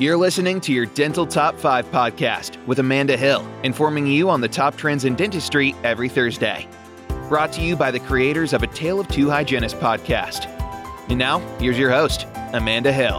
You're listening to your Dental Top 5 podcast with Amanda Hill, informing you on the top trends in dentistry every Thursday. Brought to you by the creators of A Tale of Two Hygienists podcast. And now, here's your host, Amanda Hill.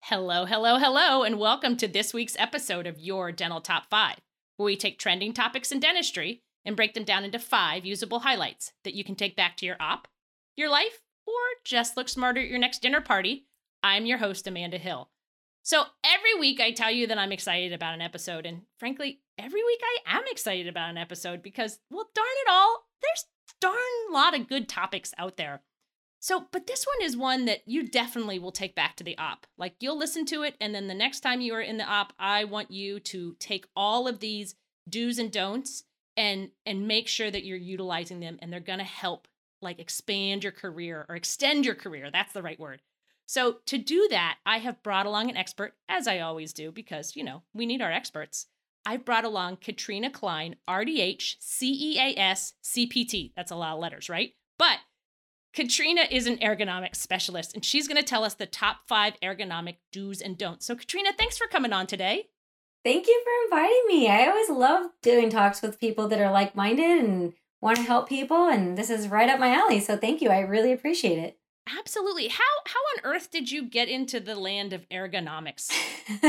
Hello, hello, hello, and welcome to this week's episode of Your Dental Top 5, where we take trending topics in dentistry and break them down into five usable highlights that you can take back to your op, your life, or just look smarter at your next dinner party. I'm your host, Amanda Hill. So every week I tell you that I'm excited about an episode, and frankly, every week I am excited about an episode because, well, darn it all, there's darn lot of good topics out there. So, but this one is one that you definitely will take back to the op. Like you'll listen to it, and then the next time you are in the op, I want you to take all of these do's and don'ts and and make sure that you're utilizing them, and they're gonna help like expand your career or extend your career. That's the right word. So, to do that, I have brought along an expert, as I always do, because, you know, we need our experts. I've brought along Katrina Klein, RDH, CEAS, CPT. That's a lot of letters, right? But Katrina is an ergonomics specialist, and she's going to tell us the top five ergonomic do's and don'ts. So, Katrina, thanks for coming on today. Thank you for inviting me. I always love doing talks with people that are like minded and want to help people and this is right up my alley so thank you i really appreciate it. Absolutely. How how on earth did you get into the land of ergonomics?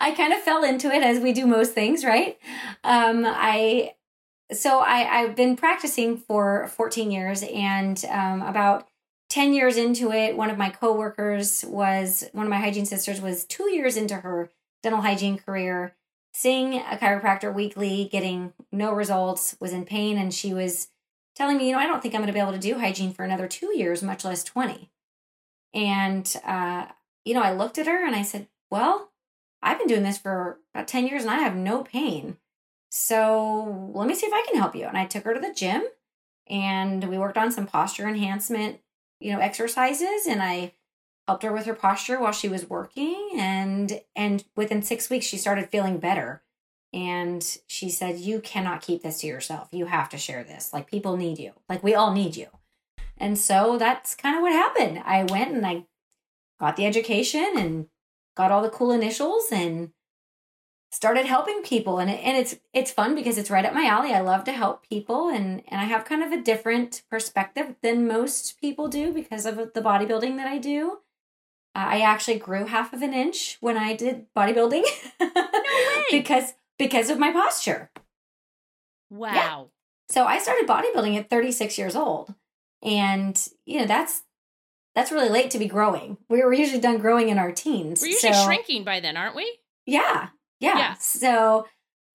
I kind of fell into it as we do most things right? Um i so i i've been practicing for 14 years and um, about 10 years into it one of my coworkers was one of my hygiene sisters was two years into her dental hygiene career seeing a chiropractor weekly, getting no results, was in pain, and she was telling me, you know, I don't think I'm going to be able to do hygiene for another two years, much less 20. And, uh, you know, I looked at her and I said, well, I've been doing this for about 10 years and I have no pain. So let me see if I can help you. And I took her to the gym and we worked on some posture enhancement, you know, exercises. And I helped her with her posture while she was working and and within 6 weeks she started feeling better. And she said you cannot keep this to yourself. You have to share this. Like people need you. Like we all need you. And so that's kind of what happened. I went and i got the education and got all the cool initials and started helping people. And, it, and it's it's fun because it's right up my alley. I love to help people and and i have kind of a different perspective than most people do because of the bodybuilding that i do Uh, I actually grew half of an inch when I did bodybuilding. no way. because because of my posture. Wow. Yeah. So I started bodybuilding at 36 years old. And you know, that's that's really late to be growing. We were usually done growing in our teens. We're usually so, shrinking by then, aren't we? Yeah. Yeah. yeah. So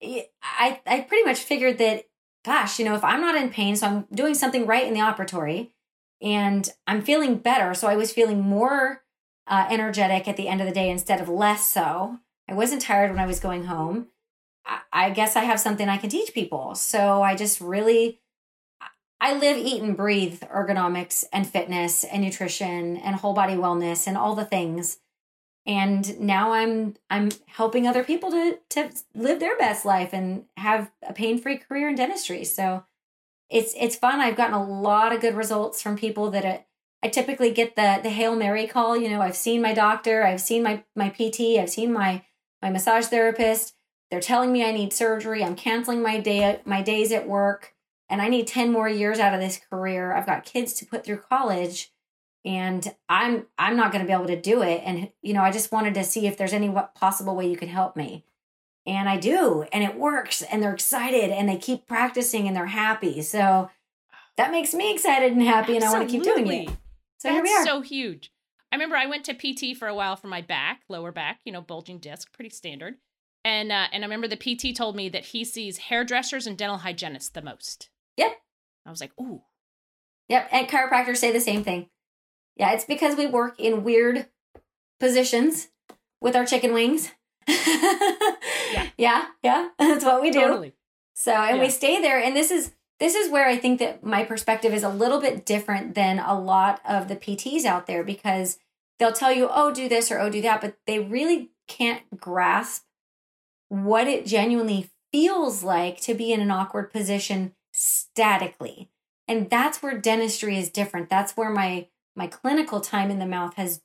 I I pretty much figured that gosh, you know, if I'm not in pain, so I'm doing something right in the operatory and I'm feeling better. So I was feeling more uh, energetic at the end of the day instead of less so. I wasn't tired when I was going home. I, I guess I have something I can teach people. So I just really, I live, eat, and breathe ergonomics and fitness and nutrition and whole body wellness and all the things. And now I'm I'm helping other people to to live their best life and have a pain free career in dentistry. So it's it's fun. I've gotten a lot of good results from people that. I typically get the the Hail Mary call. You know, I've seen my doctor, I've seen my my PT, I've seen my my massage therapist. They're telling me I need surgery. I'm canceling my day my days at work, and I need ten more years out of this career. I've got kids to put through college, and I'm I'm not going to be able to do it. And you know, I just wanted to see if there's any possible way you can help me. And I do, and it works, and they're excited, and they keep practicing, and they're happy. So that makes me excited and happy, Absolutely. and I want to keep doing it. So That's here we are. so huge. I remember I went to PT for a while for my back, lower back, you know, bulging disc, pretty standard. And uh, and I remember the PT told me that he sees hairdressers and dental hygienists the most. Yep. I was like, ooh. Yep. And chiropractors say the same thing. Yeah, it's because we work in weird positions with our chicken wings. yeah. Yeah. Yeah. That's what we do. Totally. So, and yeah. we stay there. And this is this is where I think that my perspective is a little bit different than a lot of the PTs out there because they'll tell you, oh, do this or oh, do that, but they really can't grasp what it genuinely feels like to be in an awkward position statically. And that's where dentistry is different. That's where my my clinical time in the mouth has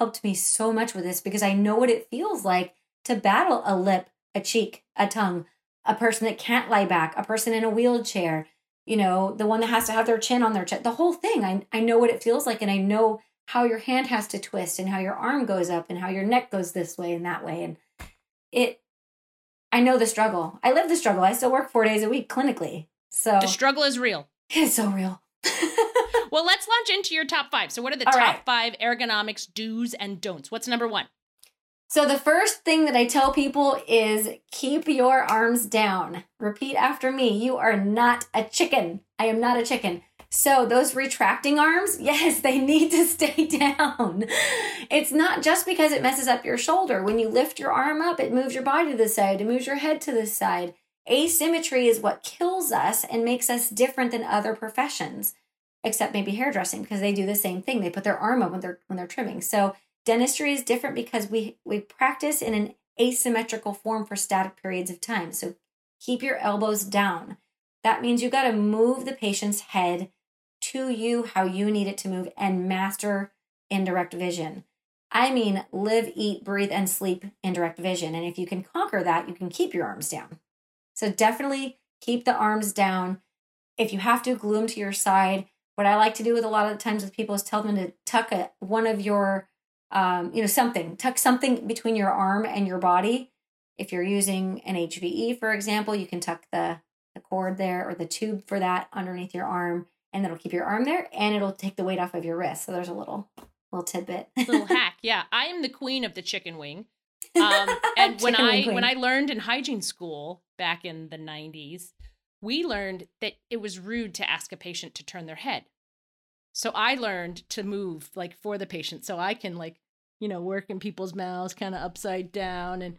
helped me so much with this because I know what it feels like to battle a lip, a cheek, a tongue, a person that can't lie back, a person in a wheelchair, you know, the one that has to have their chin on their chest, the whole thing. I, I know what it feels like and I know how your hand has to twist and how your arm goes up and how your neck goes this way and that way. And it, I know the struggle. I live the struggle. I still work four days a week clinically. So the struggle is real. It's so real. well, let's launch into your top five. So, what are the All top right. five ergonomics do's and don'ts? What's number one? So the first thing that I tell people is keep your arms down. Repeat after me. You are not a chicken. I am not a chicken. So those retracting arms, yes, they need to stay down. It's not just because it messes up your shoulder. When you lift your arm up, it moves your body to the side, it moves your head to the side. Asymmetry is what kills us and makes us different than other professions, except maybe hairdressing because they do the same thing. They put their arm up when they're when they're trimming. So dentistry is different because we we practice in an asymmetrical form for static periods of time. So keep your elbows down. That means you got to move the patient's head to you how you need it to move and master indirect vision. I mean, live, eat, breathe, and sleep indirect vision. And if you can conquer that, you can keep your arms down. So definitely keep the arms down. If you have to, glue them to your side. What I like to do with a lot of the times with people is tell them to tuck a, one of your, um, you know, something, tuck something between your arm and your body. If you're using an HVE, for example, you can tuck the, the cord there or the tube for that underneath your arm, and that'll keep your arm there and it'll take the weight off of your wrist. So there's a little little tidbit. Little hack. Yeah, I am the queen of the chicken wing. Um, and when I queen. when I learned in hygiene school back in the 90s, we learned that it was rude to ask a patient to turn their head. So I learned to move like for the patient so I can like, you know, work in people's mouths kind of upside down and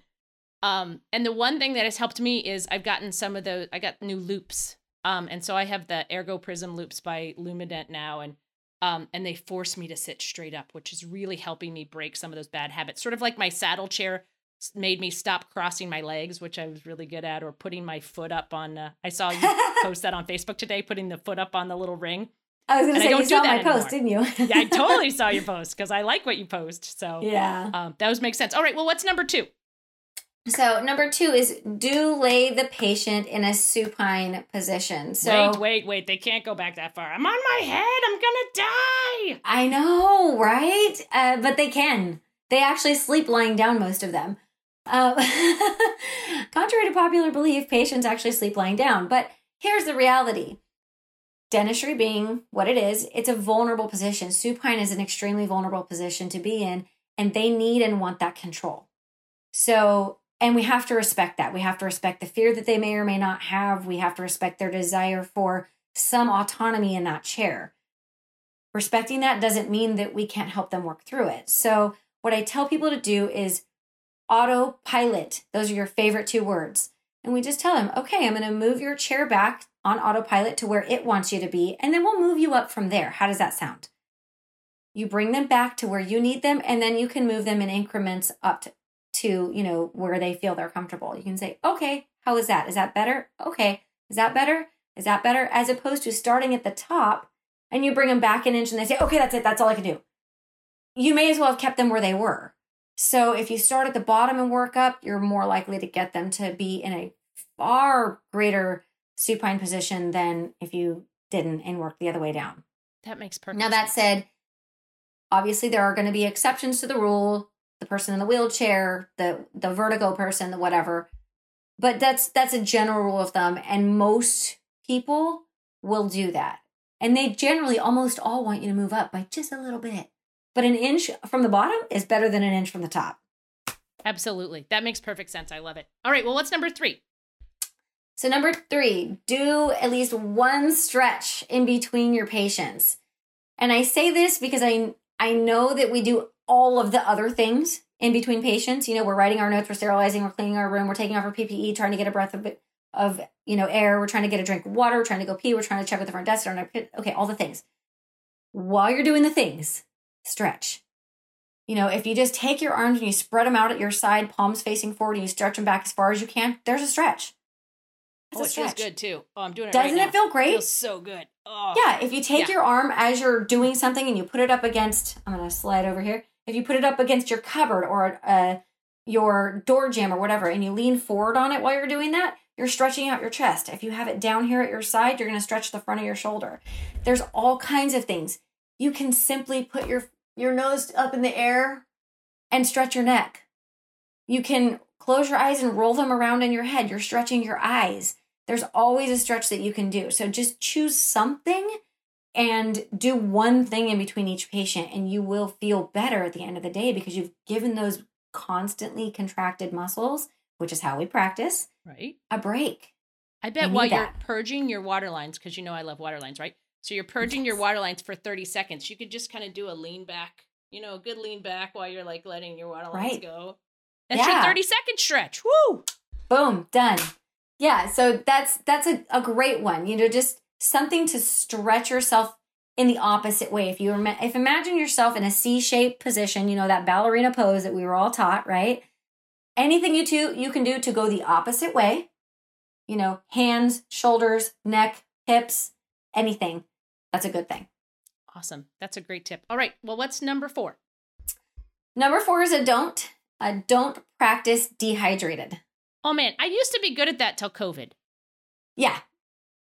um and the one thing that has helped me is I've gotten some of the I got new loupes. Um and so I have the Ergo Prism loupes by Lumadent now and um, and they force me to sit straight up, which is really helping me break some of those bad habits. Sort of like my saddle chair made me stop crossing my legs, which I was really good at, or putting my foot up on. Uh, I saw you post that on Facebook today, putting the foot up on the little ring. I was going to say, you saw my post, didn't you? Yeah, I totally saw your post because I like what you post. So yeah. um, those make sense. All right, well, what's number two? So number two is do lay the patient in a supine position. So wait, wait, wait. They can't go back that far. I'm on my head. I'm gonna die. I know, right? Uh, but they can. They actually sleep lying down, most of them. Uh, contrary to popular belief, patients actually sleep lying down. But here's the reality dentistry being what it is, it's a vulnerable position. Supine is an extremely vulnerable position to be in, and they need and want that control. So, and we have to respect that. We have to respect the fear that they may or may not have. We have to respect their desire for some autonomy in that chair respecting that doesn't mean that we can't help them work through it. So, what I tell people to do is autopilot. Those are your favorite two words. And we just tell them, okay, I'm going to move your chair back on autopilot to where it wants you to be, and then we'll move you up from there. How does that sound? You bring them back to where you need them, and then you can move them in increments up to, to you know, where they feel they're comfortable. You can say, okay, how is that? Is that better? Okay. Is that better? Is that better? As opposed to starting at the top and you bring them back an inch and they say, okay, that's it. That's all I can do. You may as well have kept them where they were. So if you start at the bottom and work up, you're more likely to get them to be in a far greater supine position than if you didn't and worked the other way down. That makes perfect. Now, that said, obviously there are going to be exceptions to the rule. The person in the wheelchair, the the vertigo person, the whatever. But that's that's a general rule of thumb, and most people will do that. And they generally almost all want you to move up by just a little bit. But an inch from the bottom is better than an inch from the top. absolutely that makes perfect sense. I love it. All right, well, what's number three? So, number three, do at least one stretch in between your patients. And I say this because I, I know that we do all of the other things in between patients. You know, we're writing our notes, we're sterilizing, we're cleaning our room, we're taking off our PPE, trying to get a breath of, of you know, air, we're trying to get a drink of water, we're trying to go pee, we're trying to check with the front desk. Okay, all the things. While you're doing the things, stretch. You know, if you just take your arms and you spread them out at your side, palms facing forward, and you stretch them back as far as you can, there's a stretch It's oh, a it stretch. feels good too. Oh, I'm doing it. Doesn't right it feel great? It Feels so good. Oh. Yeah, if you take Yeah. your arm as you're doing something and you put it up against, I'm going to slide over here. If you put it up against your cupboard or uh, your door jamb or whatever, and you lean forward on it while you're doing that, you're stretching out your chest. If you have it down here at your side, you're going to stretch the front of your shoulder. There's all kinds of things. You can simply put your your nose up in the air and stretch your neck. You can close your eyes and roll them around in your head. You're stretching your eyes. There's always a stretch that you can do. So just choose something and do one thing in between each patient, and you will feel better at the end of the day because you've given those constantly contracted muscles, which is how we practice, Right. a break. I bet while you're purging your water lines, because you know I love water lines, right? So you're purging your water lines for 30 seconds. You could just kind of do a lean back, you know, a good lean back while you're like letting your water lines Right. go. That's your 30 second stretch. Woo! Boom, done. Yeah, so that's that's a, a great one. You know, just something to stretch yourself in the opposite way. If you if imagine yourself in a C-shaped position, you know that ballerina pose that we were all taught, right? Anything you do you can do to go the opposite way. You know, hands, shoulders, neck, hips, anything. That's a good thing. Awesome. That's a great tip. All right. Well, what's number four? Number 4 is a don't. A don't practice dehydrated. Oh, man. I used to be good at that till COVID. Yeah.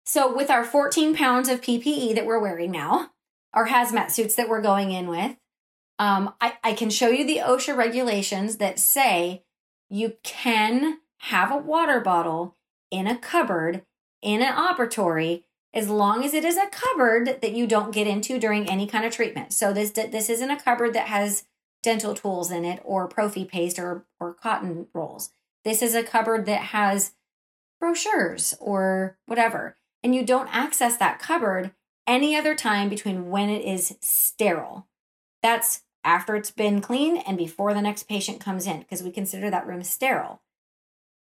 So with our 14 pounds of PPE that we're wearing now, our hazmat suits that we're going in with, um, I, I can show you the OSHA regulations that say you can have a water bottle in a cupboard in an operatory as long as it is a cupboard that you don't get into during any kind of treatment. So this this isn't a cupboard that has dental tools in it or prophy paste or or cotton rolls. This is a cupboard that has brochures or whatever. And you don't access that cupboard any other time between when it is sterile. That's after it's been clean and before the next patient comes in because we consider that room sterile.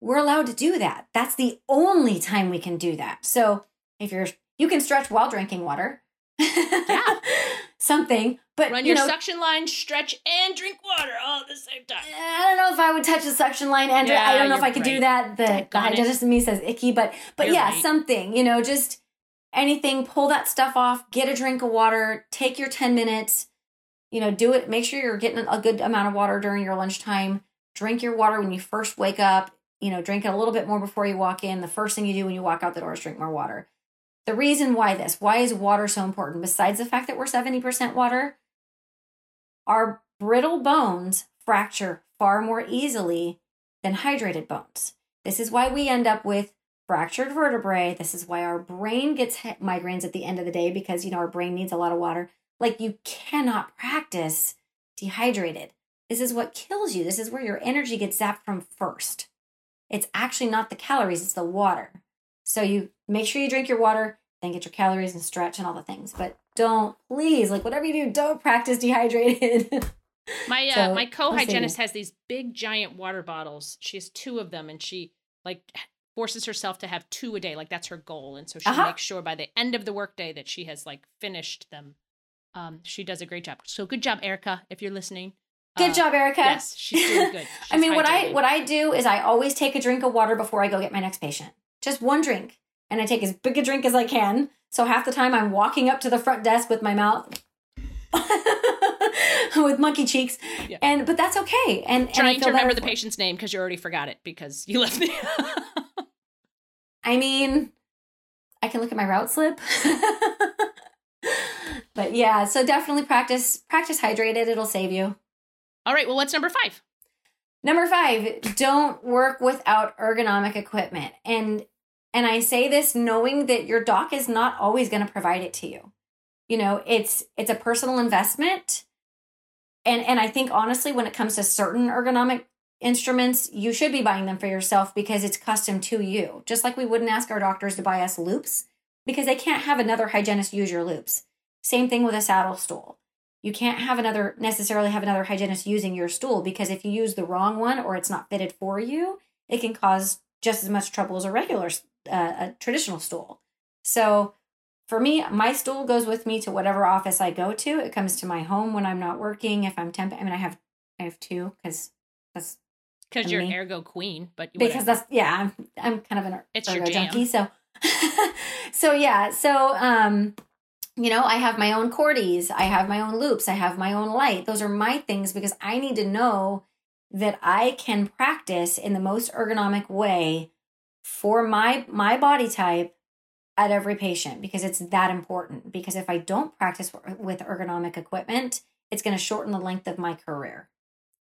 We're allowed to do that. That's the only time we can do that. So if you're, you can stretch while drinking water. Yeah. Something, but Run you your know, suction line, stretch, and drink water all at the same time. Eh, I don't know if I would touch the suction line and Yeah, I don't know if I could do that. The, the hygienist in me says icky, but but You're yeah, right. something, you know, just anything, pull that stuff off, get a drink of water, take your 10 minutes, you know, do it, make sure you're getting a good amount of water during your lunchtime. Drink your water when you first wake up, you know, drink it a little bit more before you walk in. The first thing you do when you walk out the door is drink more water. The reason why this, why is water so important? Besides the fact that we're 70% water, our brittle bones fracture far more easily than hydrated bones. This is why we end up with fractured vertebrae. This is why our brain gets migraines at the end of the day because, you know, our brain needs a lot of water. Like, you cannot practice dehydrated. This is what kills you. This is where your energy gets zapped from first. It's actually not the calories, it's the water. So, you make sure you drink your water, then get your calories and stretch and all the things. But don't, please, like, whatever you do, don't practice dehydrated. My uh, So, my co-hygienist has these big giant water bottles. She has two of them, and she like forces herself to have two a day. Like that's her goal, and so she Uh-huh. makes sure by the end of the workday that she has like finished them. Um, she does a great job. So good job, Erica, if you're listening. Good Uh, job, Erica. Yes, she's doing good. I She's mean, what I what I do is I always take a drink of water before I go get my next patient. Just one drink, and I take as big a drink as I can. So half the time I'm walking up to the front desk with my mouth with monkey cheeks, Yeah. and but that's okay. And and trying to remember the patient's name because you already forgot it because you left me. I mean, I can look at my route slip. but yeah, so definitely practice practice hydrated. It'll save you. All right. Well, what's number five? Number five, don't work without ergonomic equipment. And and I say this knowing that your doc is not always going to provide it to you. You know, it's it's a personal investment. And and I think honestly, when it comes to certain ergonomic instruments, you should be buying them for yourself because it's custom to you. Just like we wouldn't ask our doctors to buy us loupes because they can't have another hygienist use your loupes. Same thing with a saddle stool you can't have another necessarily have another hygienist using your stool because if you use the wrong one or it's not fitted for you it can cause just as much trouble as a regular uh, a traditional stool so for me my stool goes with me to whatever office i go to it comes to my home when i'm not working if i'm temp i mean i have i have two because that's Because you're an ergo queen, but because that's yeah, I'm I'm kind of an it's ergo junkie. So so yeah, so um you know, I have my own Cordies, I have my own loupes, I have my own light. Those are my things because I need to know that I can practice in the most ergonomic way for my my body type at every patient because it's that important because if I don't practice with ergonomic equipment, it's going to shorten the length of my career.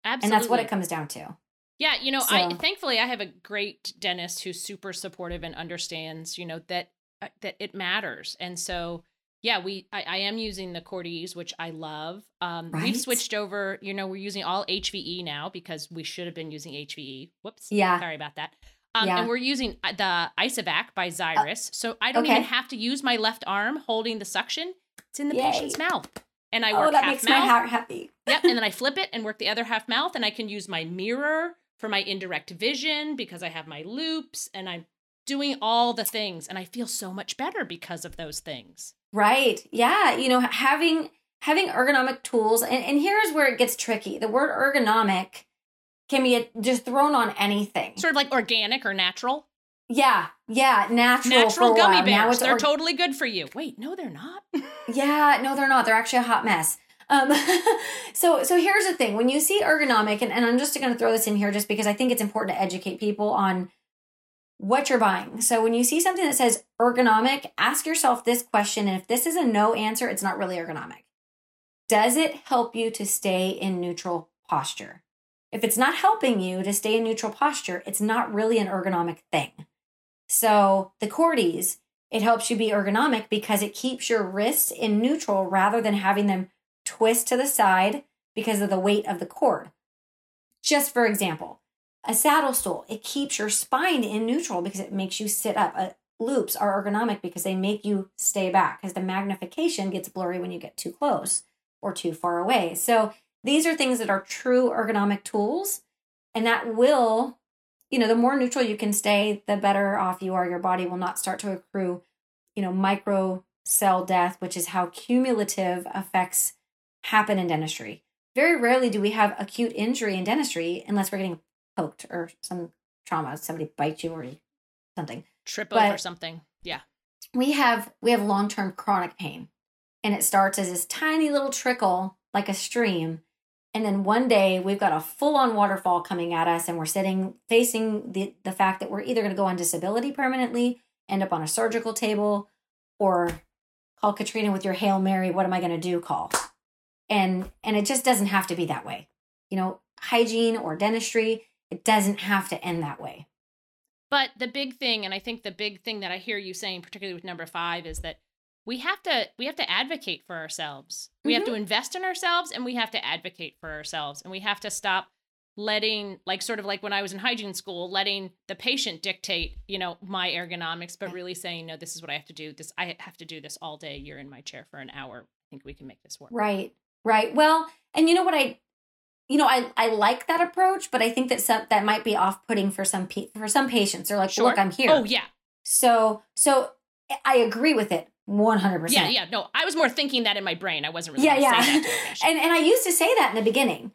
Absolutely. And that's what it comes down to. Yeah, you know, so, I thankfully I have a great dentist who's super supportive and understands, you know, that uh, that it matters. And so, yeah, we I, I am using the Cordies, which I love. Um, right? We've switched over. You know, we're using all HVE now because we should have been using HVE. Whoops. Yeah. Sorry about that. Um, yeah. And we're using uh, the Isovac by Zyris, uh, so I don't okay. even have to use my left arm holding the suction. It's in the Yay. patient's mouth and I oh, work that half makes mouth. my heart happy. yep, and then I flip it and work the other half mouth, and I can use my mirror for my indirect vision because I have my loupes and I'm doing all the things and I feel so much better because of those things. Right. Yeah, you know, having having ergonomic tools and, and here's where it gets tricky. The word ergonomic can be just thrown on anything. Sort of like organic or natural. Yeah, yeah, natural. Natural gummy bears. Now it's they're or- totally good for you. Wait, no, they're not. yeah, no, they're not. They're actually a hot mess. Um, so so here's the thing: when you see ergonomic, and, and I'm just going to throw this in here just because I think it's important to educate people on what you're buying. So when you see something that says ergonomic, ask yourself this question, and if this is a no answer, it's not really ergonomic. Does it help you to stay in neutral posture? If it's not helping you to stay in neutral posture, it's not really an ergonomic thing. So the Cordies, it helps you be ergonomic because it keeps your wrists in neutral rather than having them twist to the side because of the weight of the cord. Just for example, a saddle stool, it keeps your spine in neutral because it makes you sit up. Uh, loupes are ergonomic because they make you stay back because the magnification gets blurry when you get too close or too far away. So these are things that are true ergonomic tools and that will you know, the more neutral you can stay, the better off you are. Your body will not start to accrue, you know, micro cell death, which is how cumulative effects happen in dentistry. Very rarely do we have acute injury in dentistry unless we're getting poked or some trauma, somebody bites you or something. Trip over something. Yeah. We have we have long-term chronic pain. And it starts as this tiny little trickle like a stream and then one day we've got a full on waterfall coming at us, and we're sitting facing the, the fact that we're either going to go on disability permanently, end up on a surgical table, or call Katrina with your Hail Mary, what am I going to do call. And and it just doesn't have to be that way. You know, hygiene or dentistry, it doesn't have to end that way. But the big thing, and I think the big thing that I hear you saying, particularly with number five, is that we have to we have to advocate for ourselves. We mm-hmm. have to mm-hmm. invest in ourselves and we have to advocate for ourselves and we have to stop letting like sort of like when I was in hygiene school, letting the patient dictate, you know, my ergonomics, but really saying, no, this is what I have to do. This I have to do this all day. You're in my chair for an hour. I think we can make this work. Right. Right. Well, and you know what I you know, I, I like that approach, but I think that some that might be off putting for some pe- for some patients. They're like, sure. look, I'm here. Oh yeah. So so I agree with it. 100%. Yeah, yeah. No, I was more thinking that in my brain. I wasn't really Yeah, yeah. and and I used to say that in the beginning.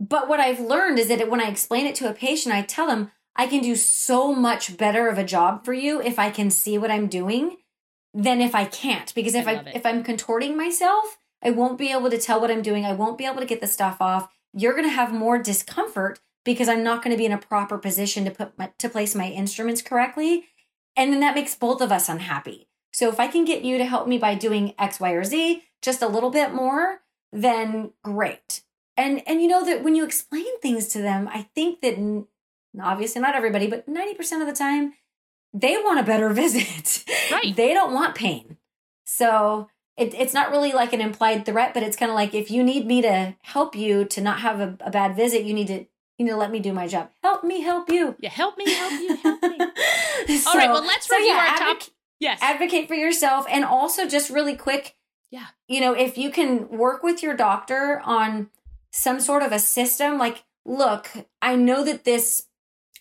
But what I've learned is that when I explain it to a patient, I tell them I can do so much better of a job for you if I can see what I'm doing than if I can't. Because if I, I if I'm contorting myself, I won't be able to tell what I'm doing. I won't be able to get the stuff off. You're going to have more discomfort because I'm not going to be in a proper position to put my, to place my instruments correctly. And then that makes both of us unhappy. So if I can get you to help me by doing X, Y, or Z just a little bit more, then great. And and you know that when you explain things to them, I think that obviously not everybody, but 90% of the time they want a better visit. Right. they don't want pain. So it, it's not really like an implied threat, but it's kind of like if you need me to help you to not have a, a bad visit, you need to you need to let me do my job. Help me help you. Yeah, help me help you. Help me. so, All right, well let's so review yeah, our top Yes. Advocate for yourself. And also, just really quick, yeah. You know, if you can work with your doctor on some sort of a system, like, look, I know that this,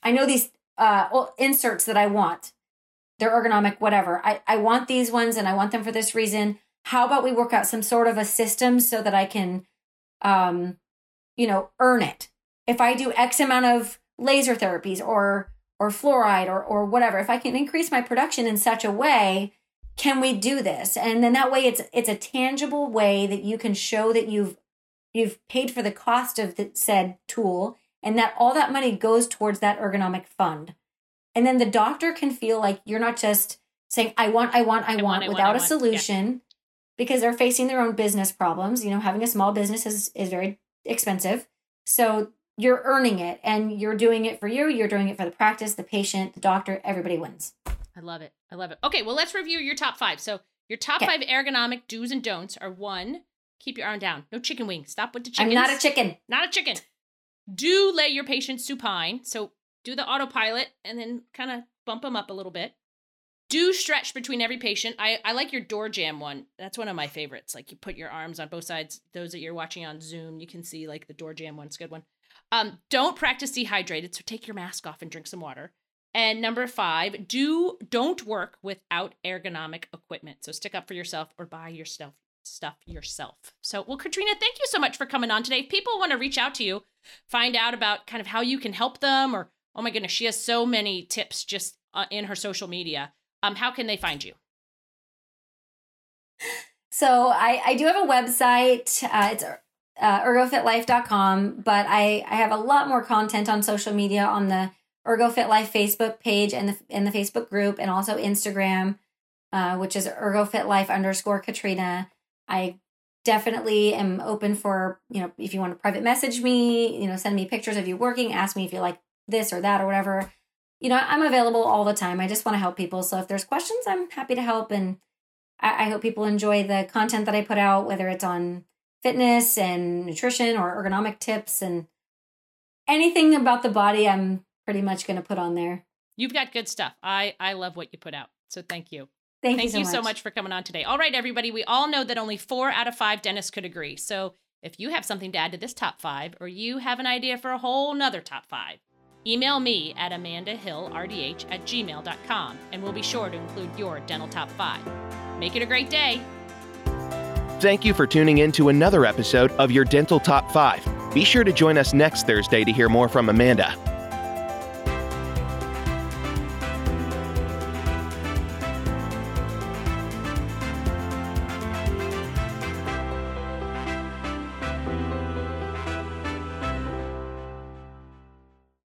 I know these uh, inserts that I want, they're ergonomic, whatever. I, I want these ones and I want them for this reason. How about we work out some sort of a system so that I can, um, you know, earn it? If I do X amount of laser therapies or or fluoride or or whatever, if I can increase my production in such a way, can we do this? And then that way it's it's a tangible way that you can show that you've you've paid for the cost of the said tool and that all that money goes towards that ergonomic fund. And then the doctor can feel like you're not just saying, I want, I want, I, I want, want, without want, a solution yeah. because they're facing their own business problems. You know, having a small business is, is very expensive. So you're earning it and you're doing it for you. You're doing it for the practice, the patient, the doctor, everybody wins. I love it. I love it. Okay, well, let's review your top five. So your top okay. five ergonomic do's and don'ts are one, keep your arm down. No chicken wing. Stop with the chicken. I'm not a chicken. Not a chicken. Do lay your patient supine. So do the autopilot and then kind of bump them up a little bit. Do stretch between every patient. I, I like your door jamb one. That's one of my favorites. Like you put your arms on both sides. Those that you're watching on Zoom, you can see like the door jamb one's a good one. Um, don't practice dehydrated, so take your mask off and drink some water. And number five, do don't work without ergonomic equipment. So stick up for yourself or buy your stuff stuff yourself. So, well, Katrina, thank you so much for coming on today. If people want to reach out to you, find out about kind of how you can help them, or oh my goodness, she has so many tips just uh, in her social media. Um, how can they find you? So I, I do have a website. Uh, it's uh, ergofitlife.com, but I, I have a lot more content on social media on the ErgoFitLife Facebook page and the in the Facebook group, and also Instagram, uh, which is ErgoFitLife underscore Katrina. I definitely am open for, you know, if you want to private message me, you know, send me pictures of you working, ask me if you like this or that or whatever. You know, I'm available all the time. I just want to help people. So if there's questions, I'm happy to help. And I, I hope people enjoy the content that I put out, whether it's on fitness and nutrition or ergonomic tips and anything about the body, I'm pretty much going to put on there. You've got good stuff. I I love what you put out. So thank you. Thank, Thank you, so, you much. so much for coming on today. All right, everybody, we all know that only four out of five dentists could agree. So if you have something to add to this top five, or you have an idea for a whole nother top five, email me at amandahillrdh at gmail.com and we'll be sure to include your dental top five. Make it a great day. Thank you for tuning in to another episode of your Dental Top 5. Be sure to join us next Thursday to hear more from Amanda.